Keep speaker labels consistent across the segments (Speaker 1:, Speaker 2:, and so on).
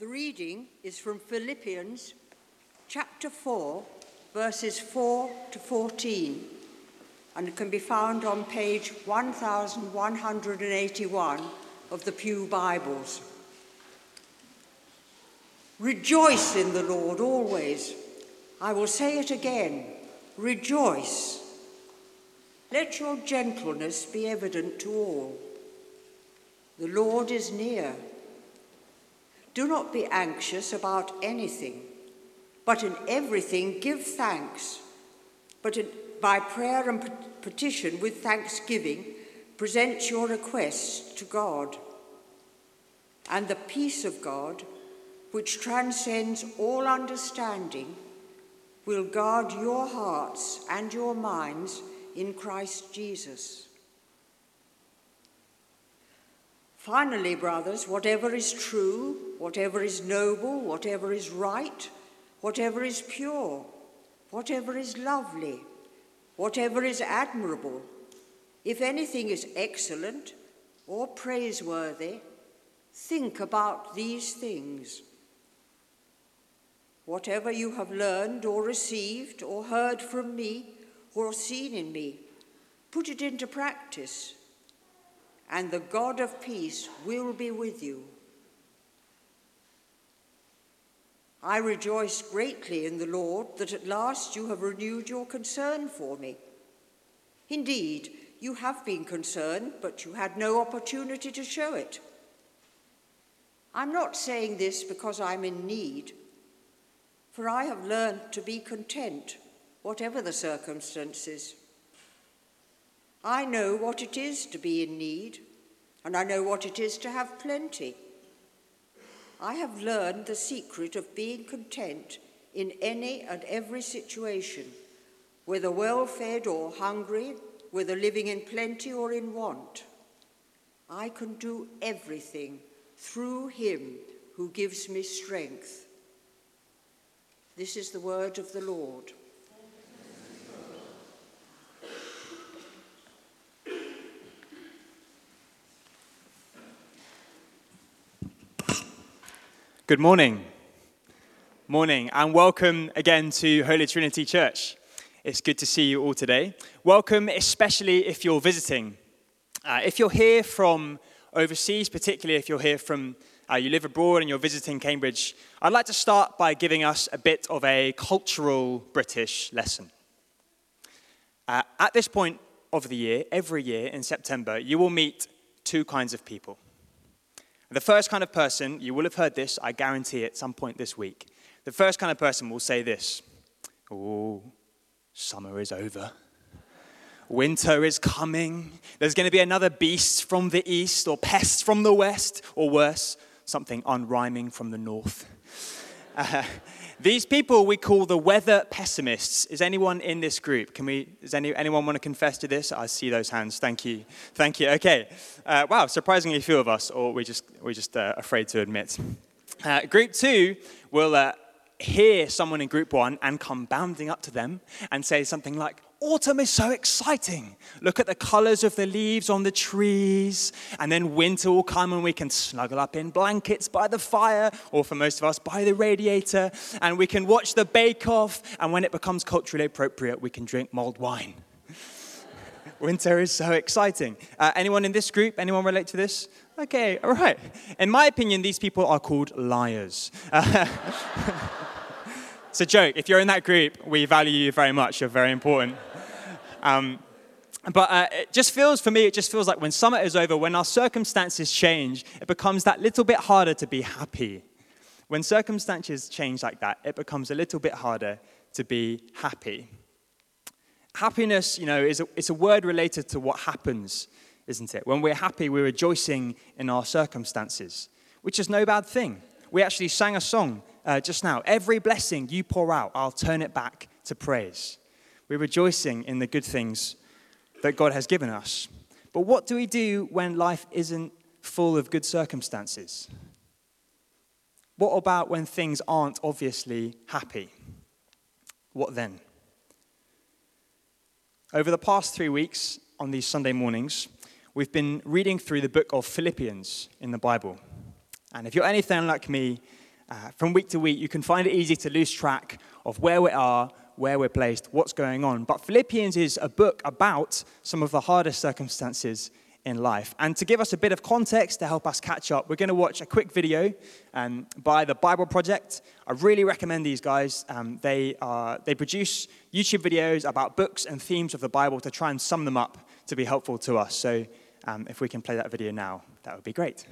Speaker 1: The reading is from Philippians chapter 4, verses 4 to 14, and it can be found on page 1181 of the Pew Bibles. Rejoice in the Lord always. I will say it again rejoice. Let your gentleness be evident to all. The Lord is near. Do not be anxious about anything, but in everything give thanks. But in, by prayer and petition with thanksgiving, present your requests to God. And the peace of God, which transcends all understanding, will guard your hearts and your minds in Christ Jesus. Finally, brothers, whatever is true, whatever is noble, whatever is right, whatever is pure, whatever is lovely, whatever is admirable, if anything is excellent or praiseworthy, think about these things. Whatever you have learned or received or heard from me or seen in me, put it into practice and the God of peace will be with you. I rejoice greatly in the Lord that at last you have renewed your concern for me. Indeed, you have been concerned, but you had no opportunity to show it. I'm not saying this because I'm in need, for I have learned to be content, whatever the circumstances. I know what it is to be in need, and I know what it is to have plenty. I have learned the secret of being content in any and every situation, whether well fed or hungry, whether living in plenty or in want. I can do everything through him who gives me strength. This is the word of the Lord.
Speaker 2: Good morning. Morning, and welcome again to Holy Trinity Church. It's good to see you all today. Welcome, especially if you're visiting. Uh, if you're here from overseas, particularly if you're here from uh, you live abroad and you're visiting Cambridge, I'd like to start by giving us a bit of a cultural British lesson. Uh, at this point of the year, every year in September, you will meet two kinds of people. The first kind of person, you will have heard this, I guarantee at some point this week. The first kind of person will say this Oh, summer is over. Winter is coming. There's going to be another beast from the east, or pest from the west, or worse, something unrhyming from the north. Uh, these people we call the weather pessimists. Is anyone in this group? Can we? Does any, anyone want to confess to this? I see those hands. Thank you. Thank you. Okay. Uh, wow. Surprisingly few of us, or we just we're just uh, afraid to admit. Uh, group two will uh, hear someone in group one and come bounding up to them and say something like, Autumn is so exciting. Look at the colors of the leaves on the trees. And then winter will come and we can snuggle up in blankets by the fire, or for most of us, by the radiator. And we can watch the bake off. And when it becomes culturally appropriate, we can drink mulled wine. winter is so exciting. Uh, anyone in this group? Anyone relate to this? Okay, all right. In my opinion, these people are called liars. it's a joke. If you're in that group, we value you very much. You're very important. Um, but uh, it just feels, for me, it just feels like when summer is over, when our circumstances change, it becomes that little bit harder to be happy. When circumstances change like that, it becomes a little bit harder to be happy. Happiness, you know, is a, it's a word related to what happens, isn't it? When we're happy, we're rejoicing in our circumstances, which is no bad thing. We actually sang a song uh, just now. Every blessing you pour out, I'll turn it back to praise. We're rejoicing in the good things that God has given us. But what do we do when life isn't full of good circumstances? What about when things aren't obviously happy? What then? Over the past three weeks on these Sunday mornings, we've been reading through the book of Philippians in the Bible. And if you're anything like me, uh, from week to week, you can find it easy to lose track of where we are, where we're placed, what's going on. But Philippians is a book about some of the hardest circumstances in life. And to give us a bit of context to help us catch up, we're going to watch a quick video um, by the Bible Project. I really recommend these guys. Um, they, are, they produce YouTube videos about books and themes of the Bible to try and sum them up to be helpful to us. So um, if we can play that video now, that would be great.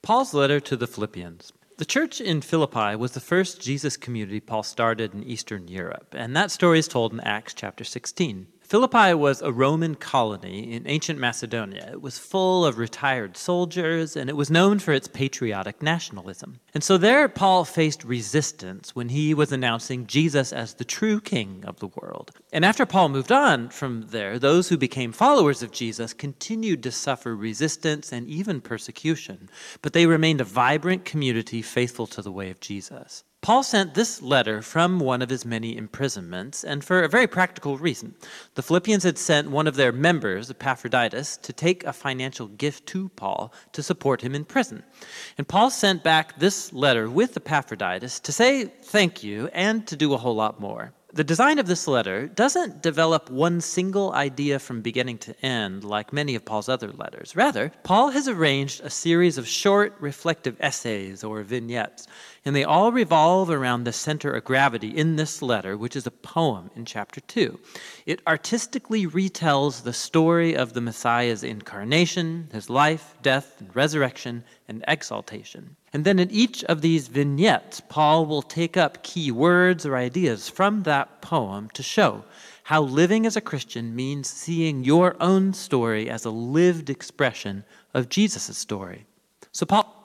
Speaker 3: Paul's letter to the Philippians. The church in Philippi was the first Jesus community Paul started in Eastern Europe, and that story is told in Acts chapter 16. Philippi was a Roman colony in ancient Macedonia. It was full of retired soldiers, and it was known for its patriotic nationalism. And so there, Paul faced resistance when he was announcing Jesus as the true king of the world. And after Paul moved on from there, those who became followers of Jesus continued to suffer resistance and even persecution, but they remained a vibrant community faithful to the way of Jesus. Paul sent this letter from one of his many imprisonments, and for a very practical reason. The Philippians had sent one of their members, Epaphroditus, to take a financial gift to Paul to support him in prison. And Paul sent back this letter with Epaphroditus to say thank you and to do a whole lot more. The design of this letter doesn't develop one single idea from beginning to end like many of Paul's other letters. Rather, Paul has arranged a series of short, reflective essays or vignettes, and they all revolve around the center of gravity in this letter, which is a poem in chapter 2. It artistically retells the story of the Messiah's incarnation, his life, death, and resurrection, and exaltation. And then in each of these vignettes, Paul will take up key words or ideas from that poem to show how living as a Christian means seeing your own story as a lived expression of Jesus' story. So, Paul.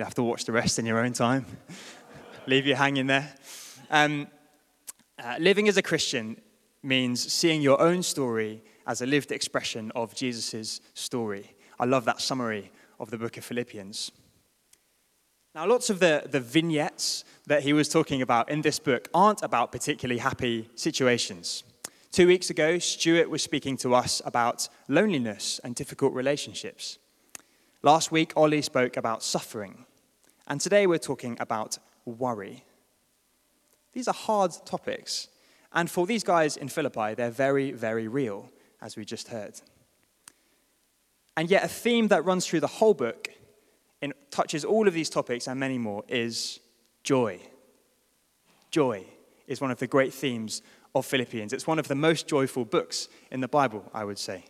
Speaker 2: You have to watch the rest in your own time. Leave you hanging there. Um, uh, living as a Christian means seeing your own story as a lived expression of Jesus' story. I love that summary of the book of Philippians. Now, lots of the, the vignettes that he was talking about in this book aren't about particularly happy situations. Two weeks ago, Stuart was speaking to us about loneliness and difficult relationships. Last week, Ollie spoke about suffering. And today, we're talking about worry. These are hard topics. And for these guys in Philippi, they're very, very real, as we just heard. And yet, a theme that runs through the whole book and touches all of these topics and many more is joy. Joy is one of the great themes of Philippians. It's one of the most joyful books in the Bible, I would say.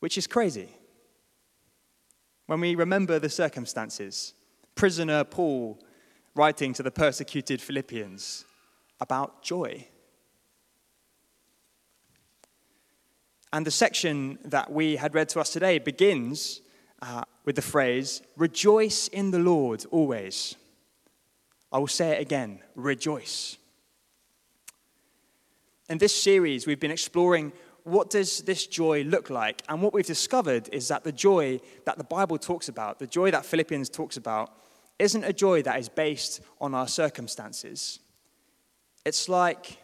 Speaker 2: Which is crazy. When we remember the circumstances, prisoner Paul writing to the persecuted Philippians about joy. And the section that we had read to us today begins uh, with the phrase, Rejoice in the Lord always. I will say it again rejoice. In this series, we've been exploring what does this joy look like? And what we've discovered is that the joy that the Bible talks about, the joy that Philippians talks about, isn't a joy that is based on our circumstances. It's like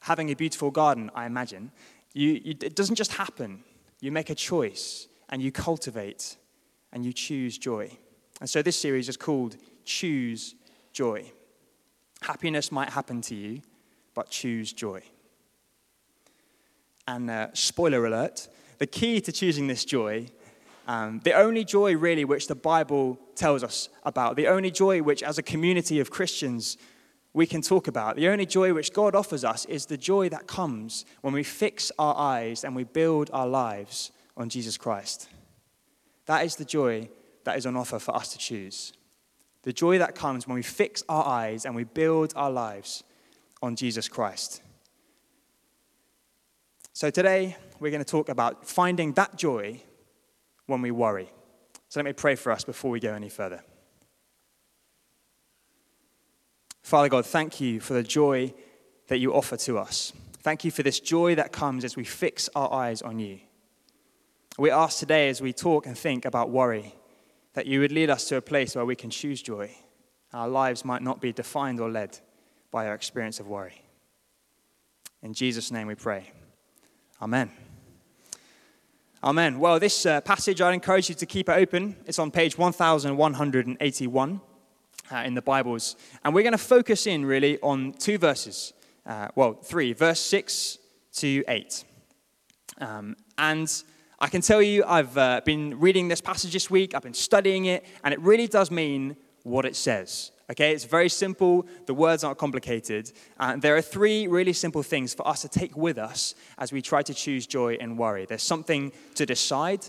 Speaker 2: having a beautiful garden, I imagine. You, you, it doesn't just happen. You make a choice and you cultivate and you choose joy. And so this series is called Choose Joy. Happiness might happen to you, but choose joy. And uh, spoiler alert the key to choosing this joy, um, the only joy really which the Bible tells us about, the only joy which as a community of Christians we can talk about. The only joy which God offers us is the joy that comes when we fix our eyes and we build our lives on Jesus Christ. That is the joy that is on offer for us to choose. The joy that comes when we fix our eyes and we build our lives on Jesus Christ. So today, we're going to talk about finding that joy when we worry. So let me pray for us before we go any further. Father God, thank you for the joy that you offer to us. Thank you for this joy that comes as we fix our eyes on you. We ask today, as we talk and think about worry, that you would lead us to a place where we can choose joy. Our lives might not be defined or led by our experience of worry. In Jesus' name we pray. Amen. Amen. Well, this uh, passage, I'd encourage you to keep it open. It's on page 1181 uh, in the Bibles. And we're going to focus in really on two verses. Uh, well, three, verse 6 to 8. Um, and I can tell you, I've uh, been reading this passage this week, I've been studying it, and it really does mean what it says. Okay, it's very simple. The words aren't complicated. And there are three really simple things for us to take with us as we try to choose joy and worry. There's something to decide,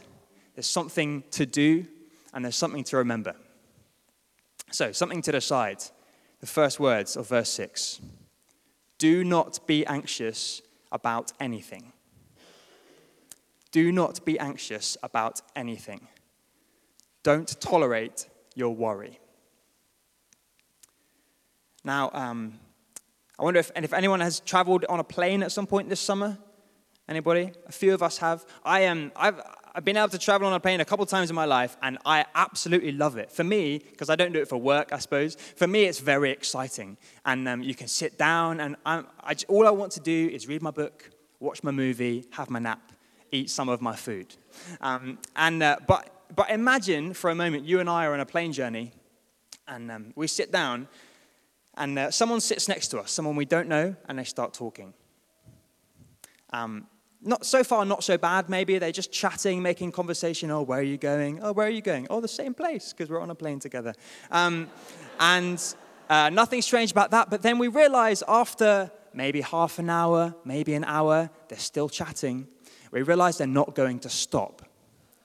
Speaker 2: there's something to do, and there's something to remember. So, something to decide. The first words of verse 6 Do not be anxious about anything. Do not be anxious about anything. Don't tolerate your worry. Now, um, I wonder if, and if anyone has traveled on a plane at some point this summer. Anybody? A few of us have. I am. I've, I've been able to travel on a plane a couple of times in my life, and I absolutely love it. For me, because I don't do it for work, I suppose. For me, it's very exciting, and um, you can sit down, and I, all I want to do is read my book, watch my movie, have my nap, eat some of my food. Um, and uh, but but imagine for a moment you and I are on a plane journey, and um, we sit down, and uh, someone sits next to us, someone we don't know, and they start talking. Um, not so far, not so bad. Maybe they're just chatting, making conversation. Oh, where are you going? Oh, where are you going? Oh, the same place because we're on a plane together. Um, and uh, nothing strange about that. But then we realize after maybe half an hour, maybe an hour, they're still chatting. We realize they're not going to stop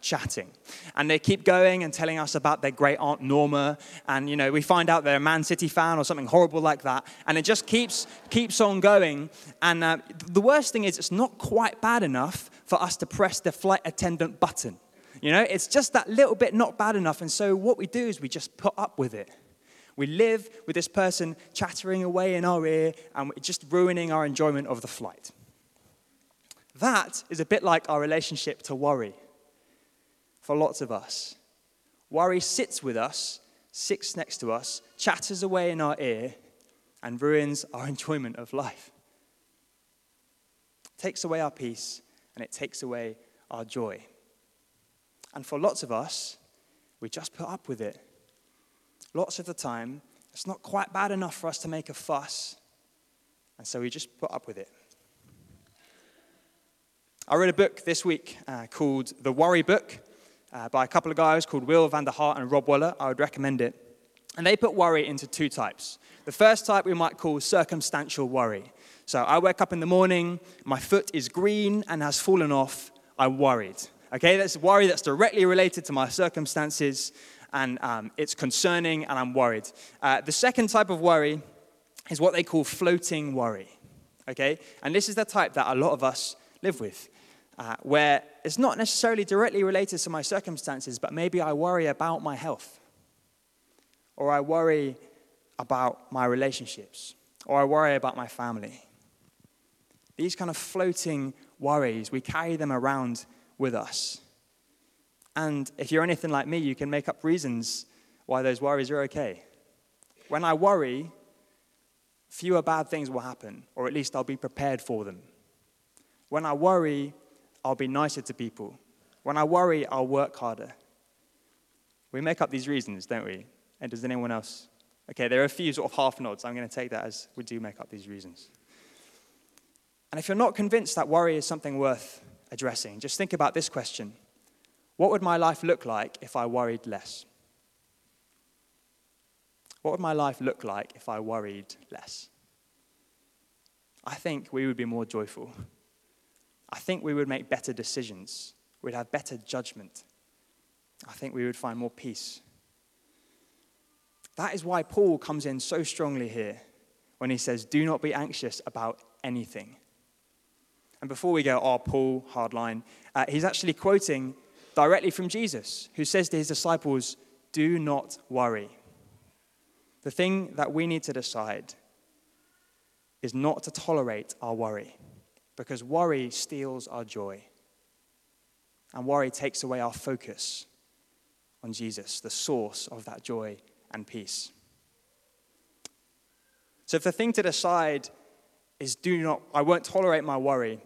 Speaker 2: chatting. And they keep going and telling us about their great aunt Norma. And, you know, we find out they're a Man City fan or something horrible like that. And it just keeps, keeps on going. And uh, the worst thing is, it's not quite bad enough for us to press the flight attendant button. You know, it's just that little bit not bad enough. And so what we do is we just put up with it. We live with this person chattering away in our ear and just ruining our enjoyment of the flight. That is a bit like our relationship to worry for lots of us. Worry sits with us, sits next to us, chatters away in our ear, and ruins our enjoyment of life. It takes away our peace and it takes away our joy. And for lots of us, we just put up with it. Lots of the time, it's not quite bad enough for us to make a fuss, and so we just put up with it. I read a book this week uh, called The Worry Book uh, by a couple of guys called Will van der Hart and Rob Waller. I would recommend it. And they put worry into two types. The first type we might call circumstantial worry. So I wake up in the morning, my foot is green and has fallen off, I'm worried. Okay, that's worry that's directly related to my circumstances and um, it's concerning and I'm worried. Uh, the second type of worry is what they call floating worry. Okay, and this is the type that a lot of us live with uh, where it's not necessarily directly related to my circumstances, but maybe I worry about my health, or I worry about my relationships, or I worry about my family. These kind of floating worries, we carry them around with us. And if you're anything like me, you can make up reasons why those worries are okay. When I worry, fewer bad things will happen, or at least I'll be prepared for them. When I worry, I'll be nicer to people. When I worry, I'll work harder. We make up these reasons, don't we? And does anyone else? Okay, there are a few sort of half nods. I'm going to take that as we do make up these reasons. And if you're not convinced that worry is something worth addressing, just think about this question What would my life look like if I worried less? What would my life look like if I worried less? I think we would be more joyful. I think we would make better decisions. We'd have better judgment. I think we would find more peace. That is why Paul comes in so strongly here when he says, Do not be anxious about anything. And before we go, oh, Paul, hardline, uh, he's actually quoting directly from Jesus, who says to his disciples, Do not worry. The thing that we need to decide is not to tolerate our worry because worry steals our joy. And worry takes away our focus on Jesus, the source of that joy and peace. So if the thing to decide is do not, I won't tolerate my worry,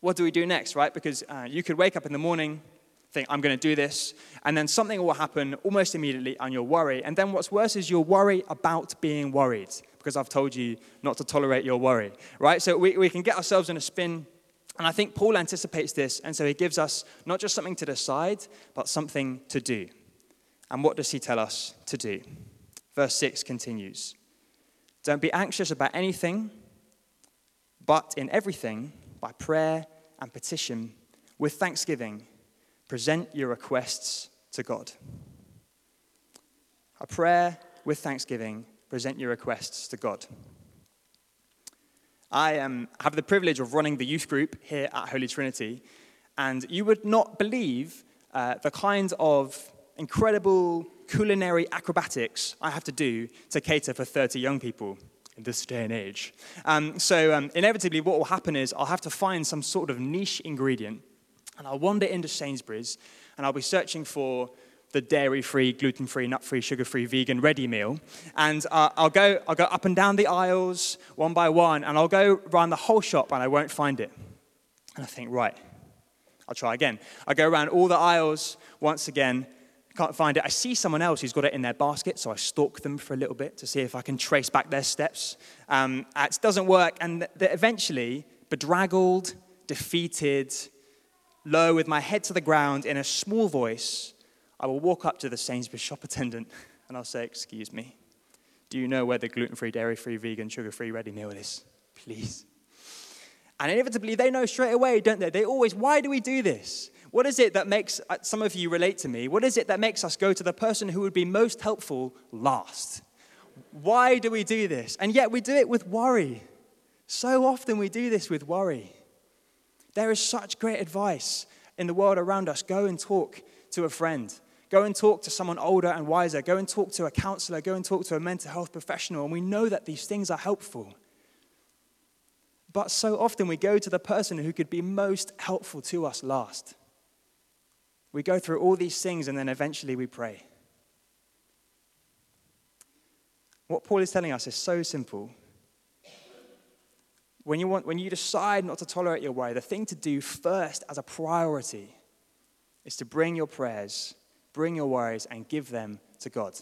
Speaker 2: what do we do next, right? Because uh, you could wake up in the morning, think, I'm going to do this, and then something will happen almost immediately, and you'll worry. And then what's worse is you'll worry about being worried, because I've told you not to tolerate your worry, right? So we, we can get ourselves in a spin. And I think Paul anticipates this, and so he gives us not just something to decide, but something to do. And what does he tell us to do? Verse 6 continues Don't be anxious about anything, but in everything, by prayer and petition, with thanksgiving, present your requests to God. A prayer with thanksgiving, present your requests to God. I um, have the privilege of running the youth group here at Holy Trinity, and you would not believe uh, the kind of incredible culinary acrobatics I have to do to cater for 30 young people in this day and age. Um, so, um, inevitably, what will happen is I'll have to find some sort of niche ingredient, and I'll wander into Sainsbury's, and I'll be searching for the dairy-free, gluten-free, nut-free, sugar-free, vegan ready meal, and uh, I'll go, I'll go up and down the aisles one by one, and I'll go around the whole shop, and I won't find it. And I think, right, I'll try again. I go around all the aisles once again, can't find it. I see someone else who's got it in their basket, so I stalk them for a little bit to see if I can trace back their steps. Um, it doesn't work, and eventually, bedraggled, defeated, low with my head to the ground, in a small voice, I will walk up to the Sainsbury's shop attendant and I'll say, Excuse me, do you know where the gluten free, dairy free, vegan, sugar free ready meal is? Please. And inevitably, they know straight away, don't they? They always, why do we do this? What is it that makes, uh, some of you relate to me, what is it that makes us go to the person who would be most helpful last? Why do we do this? And yet we do it with worry. So often we do this with worry. There is such great advice in the world around us. Go and talk to a friend. Go and talk to someone older and wiser. Go and talk to a counselor. Go and talk to a mental health professional. And we know that these things are helpful. But so often we go to the person who could be most helpful to us last. We go through all these things and then eventually we pray. What Paul is telling us is so simple. When you, want, when you decide not to tolerate your worry, the thing to do first as a priority is to bring your prayers, bring your worries, and give them to God.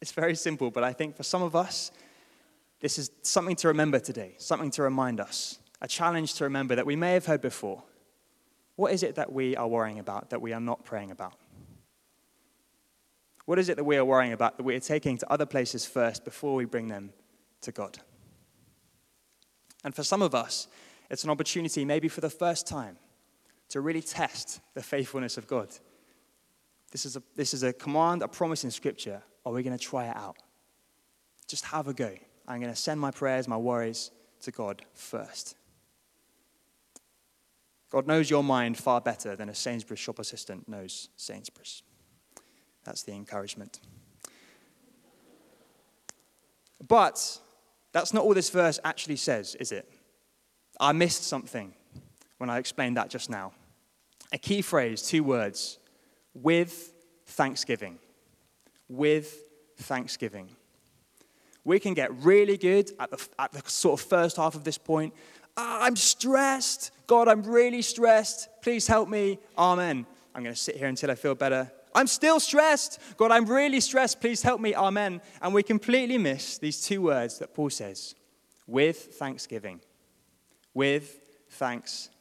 Speaker 2: It's very simple, but I think for some of us, this is something to remember today, something to remind us, a challenge to remember that we may have heard before. What is it that we are worrying about that we are not praying about? What is it that we are worrying about that we are taking to other places first before we bring them to God? And for some of us, it's an opportunity, maybe for the first time, to really test the faithfulness of God. This is a, this is a command, a promise in Scripture. Are we going to try it out? Just have a go. I'm going to send my prayers, my worries to God first. God knows your mind far better than a Sainsbury's shop assistant knows Sainsbury's. That's the encouragement. But that's not all this verse actually says, is it? I missed something when I explained that just now. A key phrase, two words with thanksgiving. With thanksgiving. We can get really good at the, at the sort of first half of this point Ah, I'm stressed. God, I'm really stressed. Please help me. Amen. I'm going to sit here until I feel better. I'm still stressed. God, I'm really stressed. Please help me. Amen. And we completely miss these two words that Paul says with thanksgiving. With thanksgiving.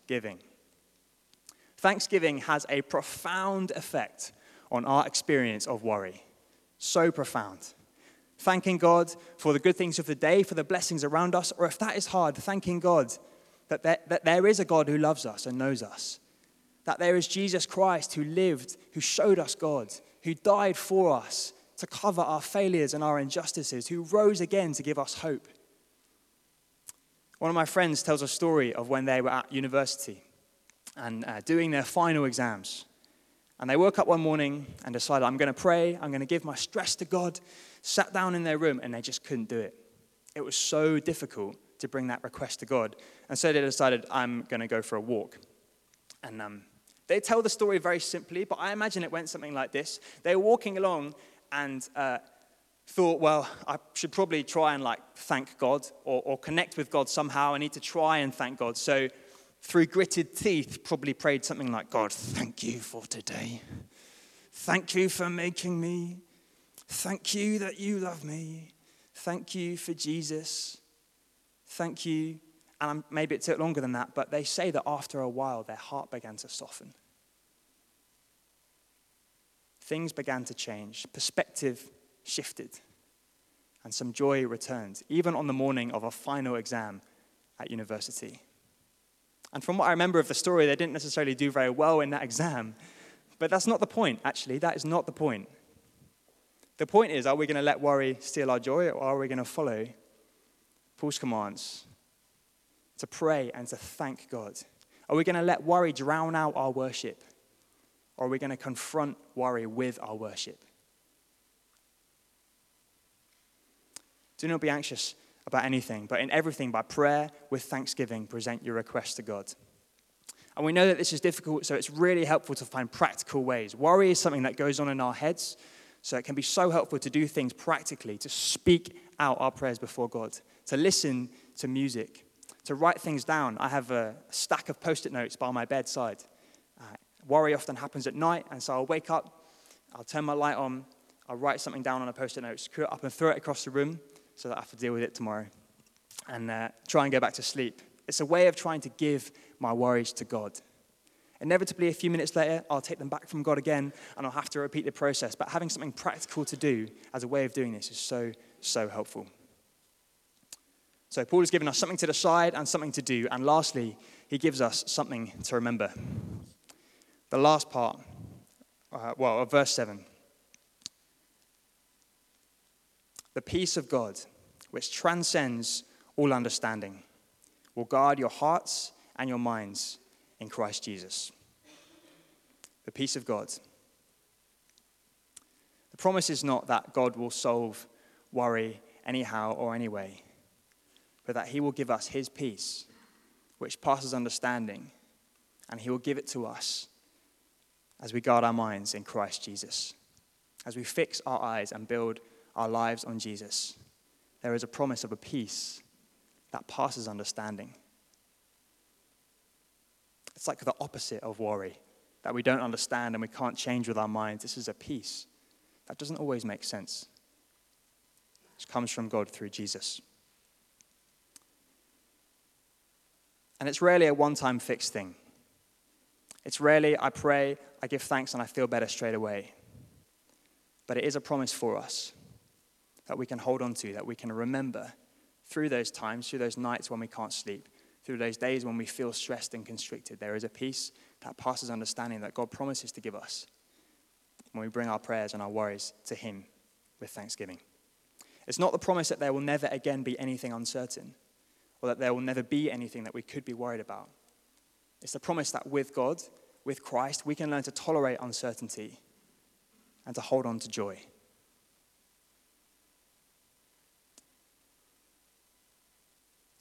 Speaker 2: Thanksgiving has a profound effect on our experience of worry. So profound thanking God for the good things of the day, for the blessings around us, or if that is hard, thanking God that there, that there is a God who loves us and knows us, that there is Jesus Christ who lived, who showed us God, who died for us to cover our failures and our injustices, who rose again to give us hope. One of my friends tells a story of when they were at university and uh, doing their final exams. And they woke up one morning and decided, I'm going to pray, I'm going to give my stress to God, sat down in their room, and they just couldn't do it. It was so difficult to bring that request to God. And so they decided, I'm going to go for a walk. And um, they tell the story very simply, but I imagine it went something like this. They were walking along, and uh, thought, well, I should probably try and like thank God or, or connect with God somehow. I need to try and thank God. So, through gritted teeth, probably prayed something like, God, thank you for today. Thank you for making me. Thank you that you love me. Thank you for Jesus. Thank you. And maybe it took longer than that, but they say that after a while, their heart began to soften. Things began to change. Perspective shifted. And some joy returned, even on the morning of a final exam at university. And from what I remember of the story, they didn't necessarily do very well in that exam. But that's not the point, actually. That is not the point. The point is are we going to let worry steal our joy, or are we going to follow Paul's commands to pray and to thank God? Are we going to let worry drown out our worship? Or are we going to confront worry with our worship? Do not be anxious about anything, but in everything, by prayer with thanksgiving, present your request to God. And we know that this is difficult, so it's really helpful to find practical ways. Worry is something that goes on in our heads, so it can be so helpful to do things practically, to speak out our prayers before God, to listen to music, to write things down. I have a stack of post it notes by my bedside. Uh, worry often happens at night, and so I'll wake up, I'll turn my light on, I'll write something down on a post it note, screw it up, and throw it across the room so that I have to deal with it tomorrow and uh, try and go back to sleep. It's a way of trying to give my worries to God. Inevitably, a few minutes later, I'll take them back from God again and I'll have to repeat the process. But having something practical to do as a way of doing this is so, so helpful. So, Paul has given us something to decide and something to do. And lastly, he gives us something to remember. The last part, uh, well, of verse 7 The peace of God, which transcends all understanding, will guard your hearts and your minds in Christ Jesus. The peace of God. The promise is not that God will solve worry anyhow or anyway, but that He will give us His peace, which passes understanding, and He will give it to us as we guard our minds in Christ Jesus, as we fix our eyes and build our lives on Jesus, there is a promise of a peace that passes understanding. It's like the opposite of worry that we don't understand and we can't change with our minds. This is a peace that doesn't always make sense. It comes from God through Jesus. And it's rarely a one time fixed thing. It's rarely I pray, I give thanks, and I feel better straight away. But it is a promise for us that we can hold on to, that we can remember through those times, through those nights when we can't sleep, through those days when we feel stressed and constricted. There is a peace that passes understanding that God promises to give us when we bring our prayers and our worries to Him with thanksgiving. It's not the promise that there will never again be anything uncertain or that there will never be anything that we could be worried about. It's the promise that with God, with Christ, we can learn to tolerate uncertainty and to hold on to joy.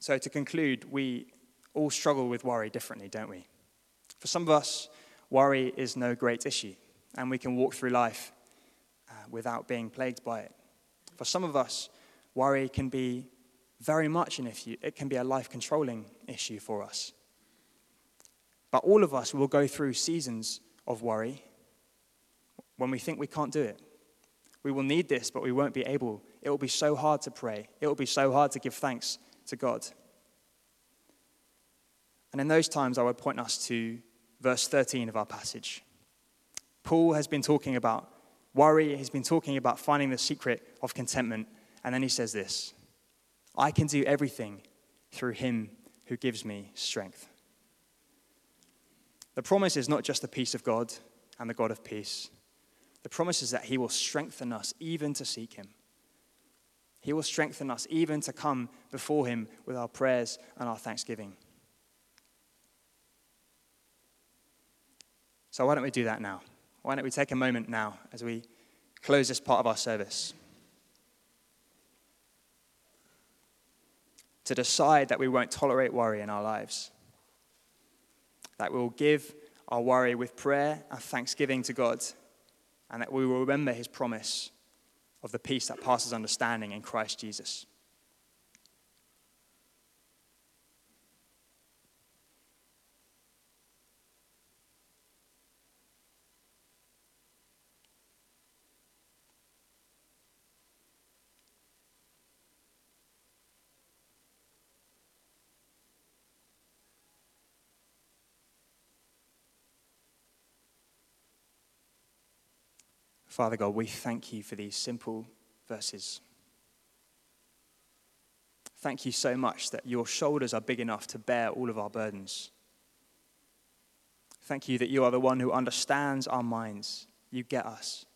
Speaker 2: So, to conclude, we all struggle with worry differently, don't we? For some of us, worry is no great issue, and we can walk through life uh, without being plagued by it. For some of us, worry can be very much an issue, it can be a life controlling issue for us. But all of us will go through seasons of worry when we think we can't do it. We will need this, but we won't be able. It will be so hard to pray. It will be so hard to give thanks to God. And in those times, I would point us to verse 13 of our passage. Paul has been talking about worry, he's been talking about finding the secret of contentment, and then he says this I can do everything through him who gives me strength. The promise is not just the peace of God and the God of peace. The promise is that he will strengthen us even to seek him. He will strengthen us even to come before Him with our prayers and our thanksgiving. So, why don't we do that now? Why don't we take a moment now as we close this part of our service to decide that we won't tolerate worry in our lives, that we will give our worry with prayer and thanksgiving to God, and that we will remember His promise of the peace that passes understanding in Christ Jesus. Father God, we thank you for these simple verses. Thank you so much that your shoulders are big enough to bear all of our burdens. Thank you that you are the one who understands our minds. You get us,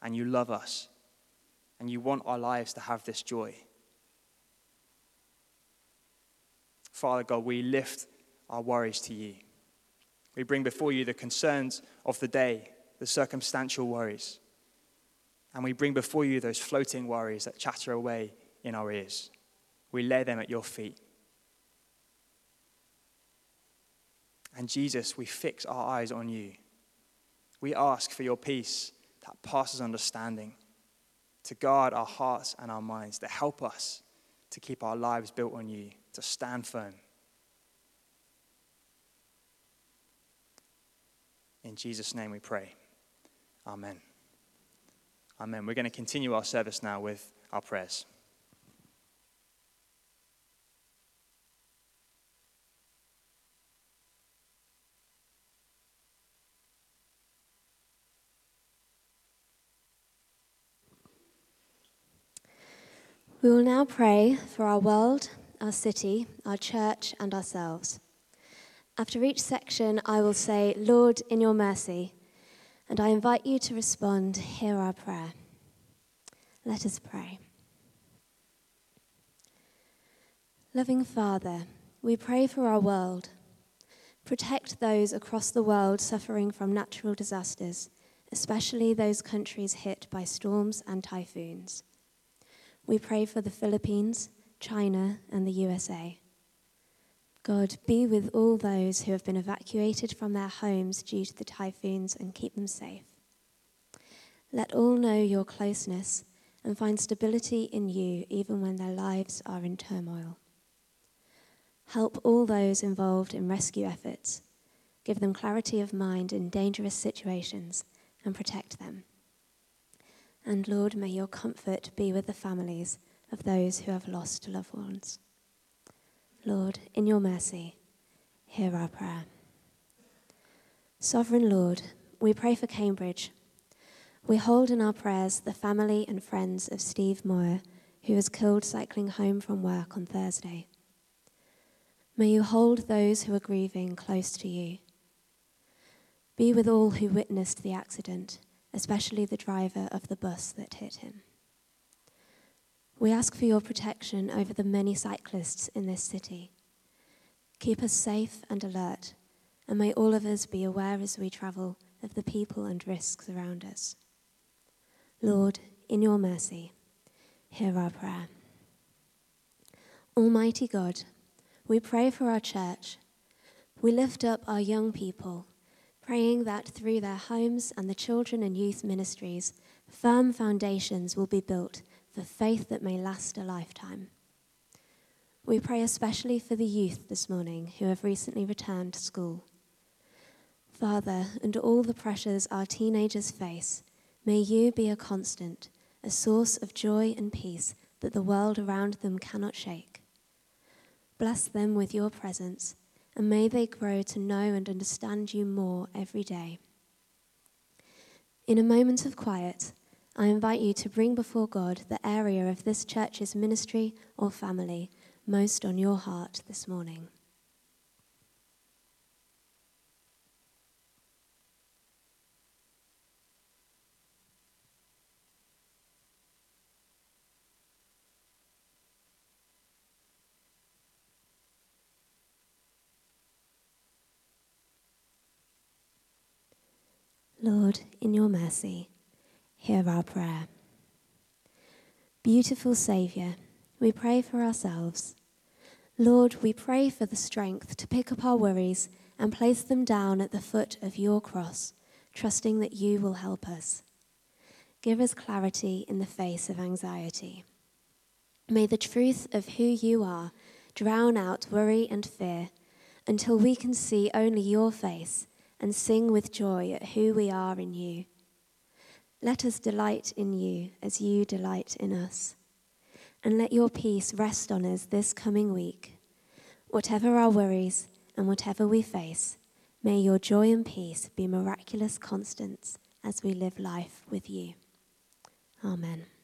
Speaker 2: and you love us, and you want our lives to have this joy. Father God, we lift our worries to you. We bring before you the concerns of the day, the circumstantial worries and we bring before you those floating worries that chatter away in our ears. We lay them at your feet. And Jesus, we fix our eyes on you. We ask for your peace that passes understanding, to guard our hearts and our minds, to help us to keep our lives built on you, to stand firm. In Jesus' name we pray. Amen. Amen. We're going to continue our service now with our prayers.
Speaker 4: We will now pray for our world, our city, our church, and ourselves. After each section, I will say, Lord, in your mercy, and I invite you to respond, Hear our prayer. Let us pray. Loving Father, we pray for our world. Protect those across the world suffering from natural disasters, especially those countries hit by storms and typhoons. We pray for the Philippines, China, and the USA. God, be with all those who have been evacuated from their homes due to the typhoons and keep them safe. Let all know your closeness and find stability in you even when their lives are in turmoil. Help all those involved in rescue efforts. Give them clarity of mind in dangerous situations and protect them. And Lord, may your comfort be with the families of those who have lost loved ones. Lord, in your mercy, hear our prayer. Sovereign Lord, we pray for Cambridge. We hold in our prayers the family and friends of Steve Moyer, who was killed cycling home from work on Thursday. May you hold those who are grieving close to you. Be with all who witnessed the accident, especially the driver of the bus that hit him. We ask for your protection over the many cyclists in this city. Keep us safe and alert, and may all of us be aware as we travel of the people and risks around us. Lord, in your mercy, hear our prayer. Almighty God, we pray for our church. We lift up our young people, praying that through their homes and the children and youth ministries, firm foundations will be built for faith that may last a lifetime. We pray especially for the youth this morning who have recently returned to school. Father, under all the pressures our teenagers face, may you be a constant, a source of joy and peace that the world around them cannot shake. Bless them with your presence, and may they grow to know and understand you more every day. In a moment of quiet, I invite you to bring before God the area of this church's ministry or family most on your heart this morning. Lord, in your mercy, hear our prayer. Beautiful Saviour, we pray for ourselves. Lord, we pray for the strength to pick up our worries and place them down at the foot of your cross, trusting that you will help us. Give us clarity in the face of anxiety. May the truth of who you are drown out worry and fear until we can see only your face and sing with joy at who we are in you. Let us delight in you as you delight in us. And let your peace rest on us this coming week. Whatever our worries and whatever we face, may your joy and peace be miraculous constants as we live life with you. Amen.